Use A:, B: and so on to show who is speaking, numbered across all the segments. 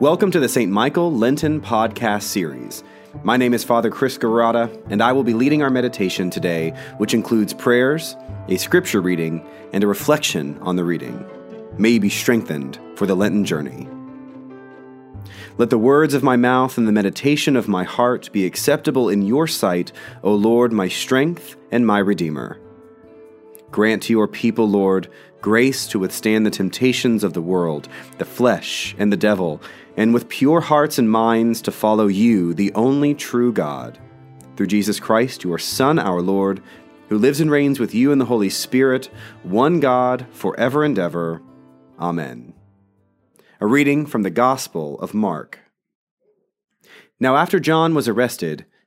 A: Welcome to the St. Michael Lenten podcast series. My name is Father Chris Garata, and I will be leading our meditation today, which includes prayers, a scripture reading, and a reflection on the reading. May you be strengthened for the Lenten journey. Let the words of my mouth and the meditation of my heart be acceptable in your sight, O Lord, my strength and my Redeemer. Grant to your people, Lord, grace to withstand the temptations of the world, the flesh, and the devil, and with pure hearts and minds to follow you, the only true God. Through Jesus Christ, your Son, our Lord, who lives and reigns with you in the Holy Spirit, one God, forever and ever. Amen. A reading from the Gospel of Mark. Now, after John was arrested,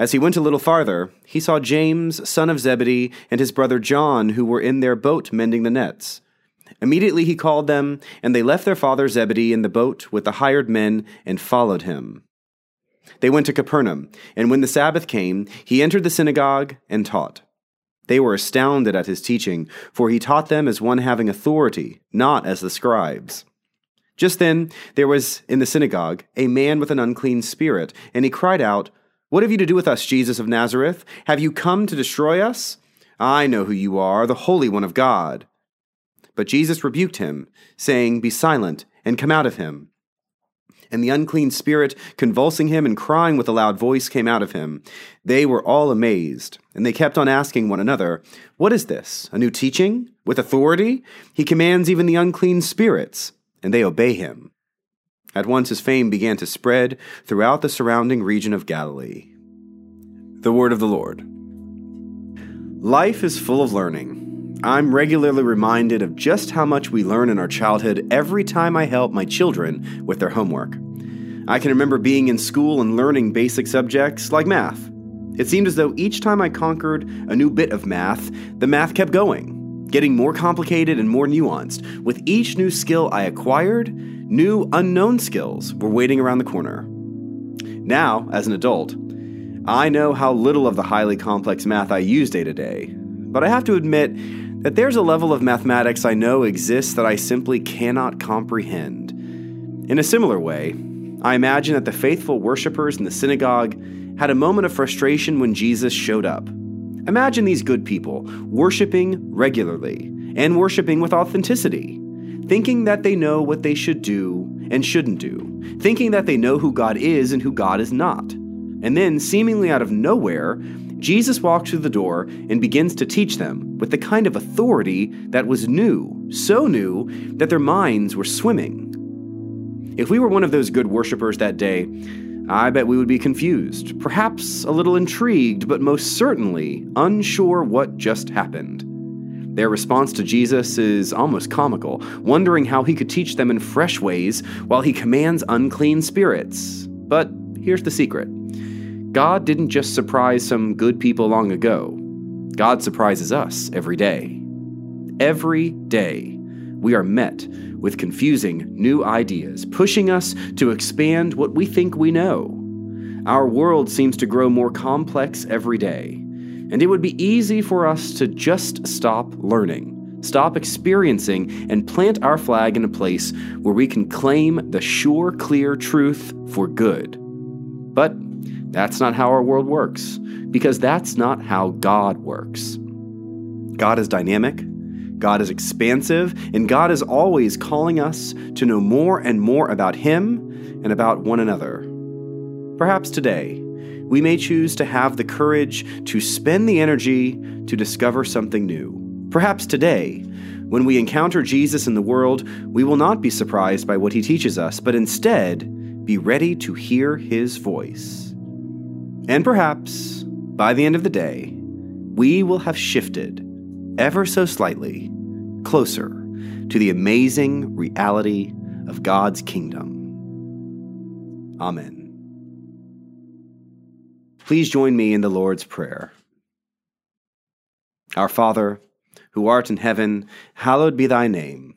A: As he went a little farther, he saw James, son of Zebedee, and his brother John, who were in their boat mending the nets. Immediately he called them, and they left their father Zebedee in the boat with the hired men and followed him. They went to Capernaum, and when the Sabbath came, he entered the synagogue and taught. They were astounded at his teaching, for he taught them as one having authority, not as the scribes. Just then there was in the synagogue a man with an unclean spirit, and he cried out, what have you to do with us, Jesus of Nazareth? Have you come to destroy us? I know who you are, the Holy One of God. But Jesus rebuked him, saying, Be silent, and come out of him. And the unclean spirit, convulsing him and crying with a loud voice, came out of him. They were all amazed, and they kept on asking one another, What is this? A new teaching? With authority? He commands even the unclean spirits, and they obey him. At once his fame began to spread throughout the surrounding region of Galilee. The Word of the Lord. Life is full of learning. I'm regularly reminded of just how much we learn in our childhood every time I help my children with their homework. I can remember being in school and learning basic subjects like math. It seemed as though each time I conquered a new bit of math, the math kept going, getting more complicated and more nuanced. With each new skill I acquired, new unknown skills were waiting around the corner. Now, as an adult, I know how little of the highly complex math I use day to day, but I have to admit that there's a level of mathematics I know exists that I simply cannot comprehend. In a similar way, I imagine that the faithful worshippers in the synagogue had a moment of frustration when Jesus showed up. Imagine these good people worshiping regularly and worshiping with authenticity thinking that they know what they should do and shouldn't do, thinking that they know who God is and who God is not. And then, seemingly out of nowhere, Jesus walks through the door and begins to teach them with the kind of authority that was new, so new that their minds were swimming. If we were one of those good worshippers that day, I bet we would be confused, perhaps a little intrigued, but most certainly unsure what just happened. Their response to Jesus is almost comical, wondering how he could teach them in fresh ways while he commands unclean spirits. But here's the secret God didn't just surprise some good people long ago, God surprises us every day. Every day, we are met with confusing new ideas, pushing us to expand what we think we know. Our world seems to grow more complex every day and it would be easy for us to just stop learning, stop experiencing, and plant our flag in a place where we can claim the sure, clear truth for good. But that's not how our world works, because that's not how God works. God is dynamic, God is expansive, and God is always calling us to know more and more about Him and about one another. Perhaps today, we may choose to have the courage to spend the energy to discover something new. Perhaps today, when we encounter Jesus in the world, we will not be surprised by what he teaches us, but instead be ready to hear his voice. And perhaps, by the end of the day, we will have shifted ever so slightly closer to the amazing reality of God's kingdom. Amen. Please join me in the Lord's Prayer. Our Father, who art in heaven, hallowed be thy name.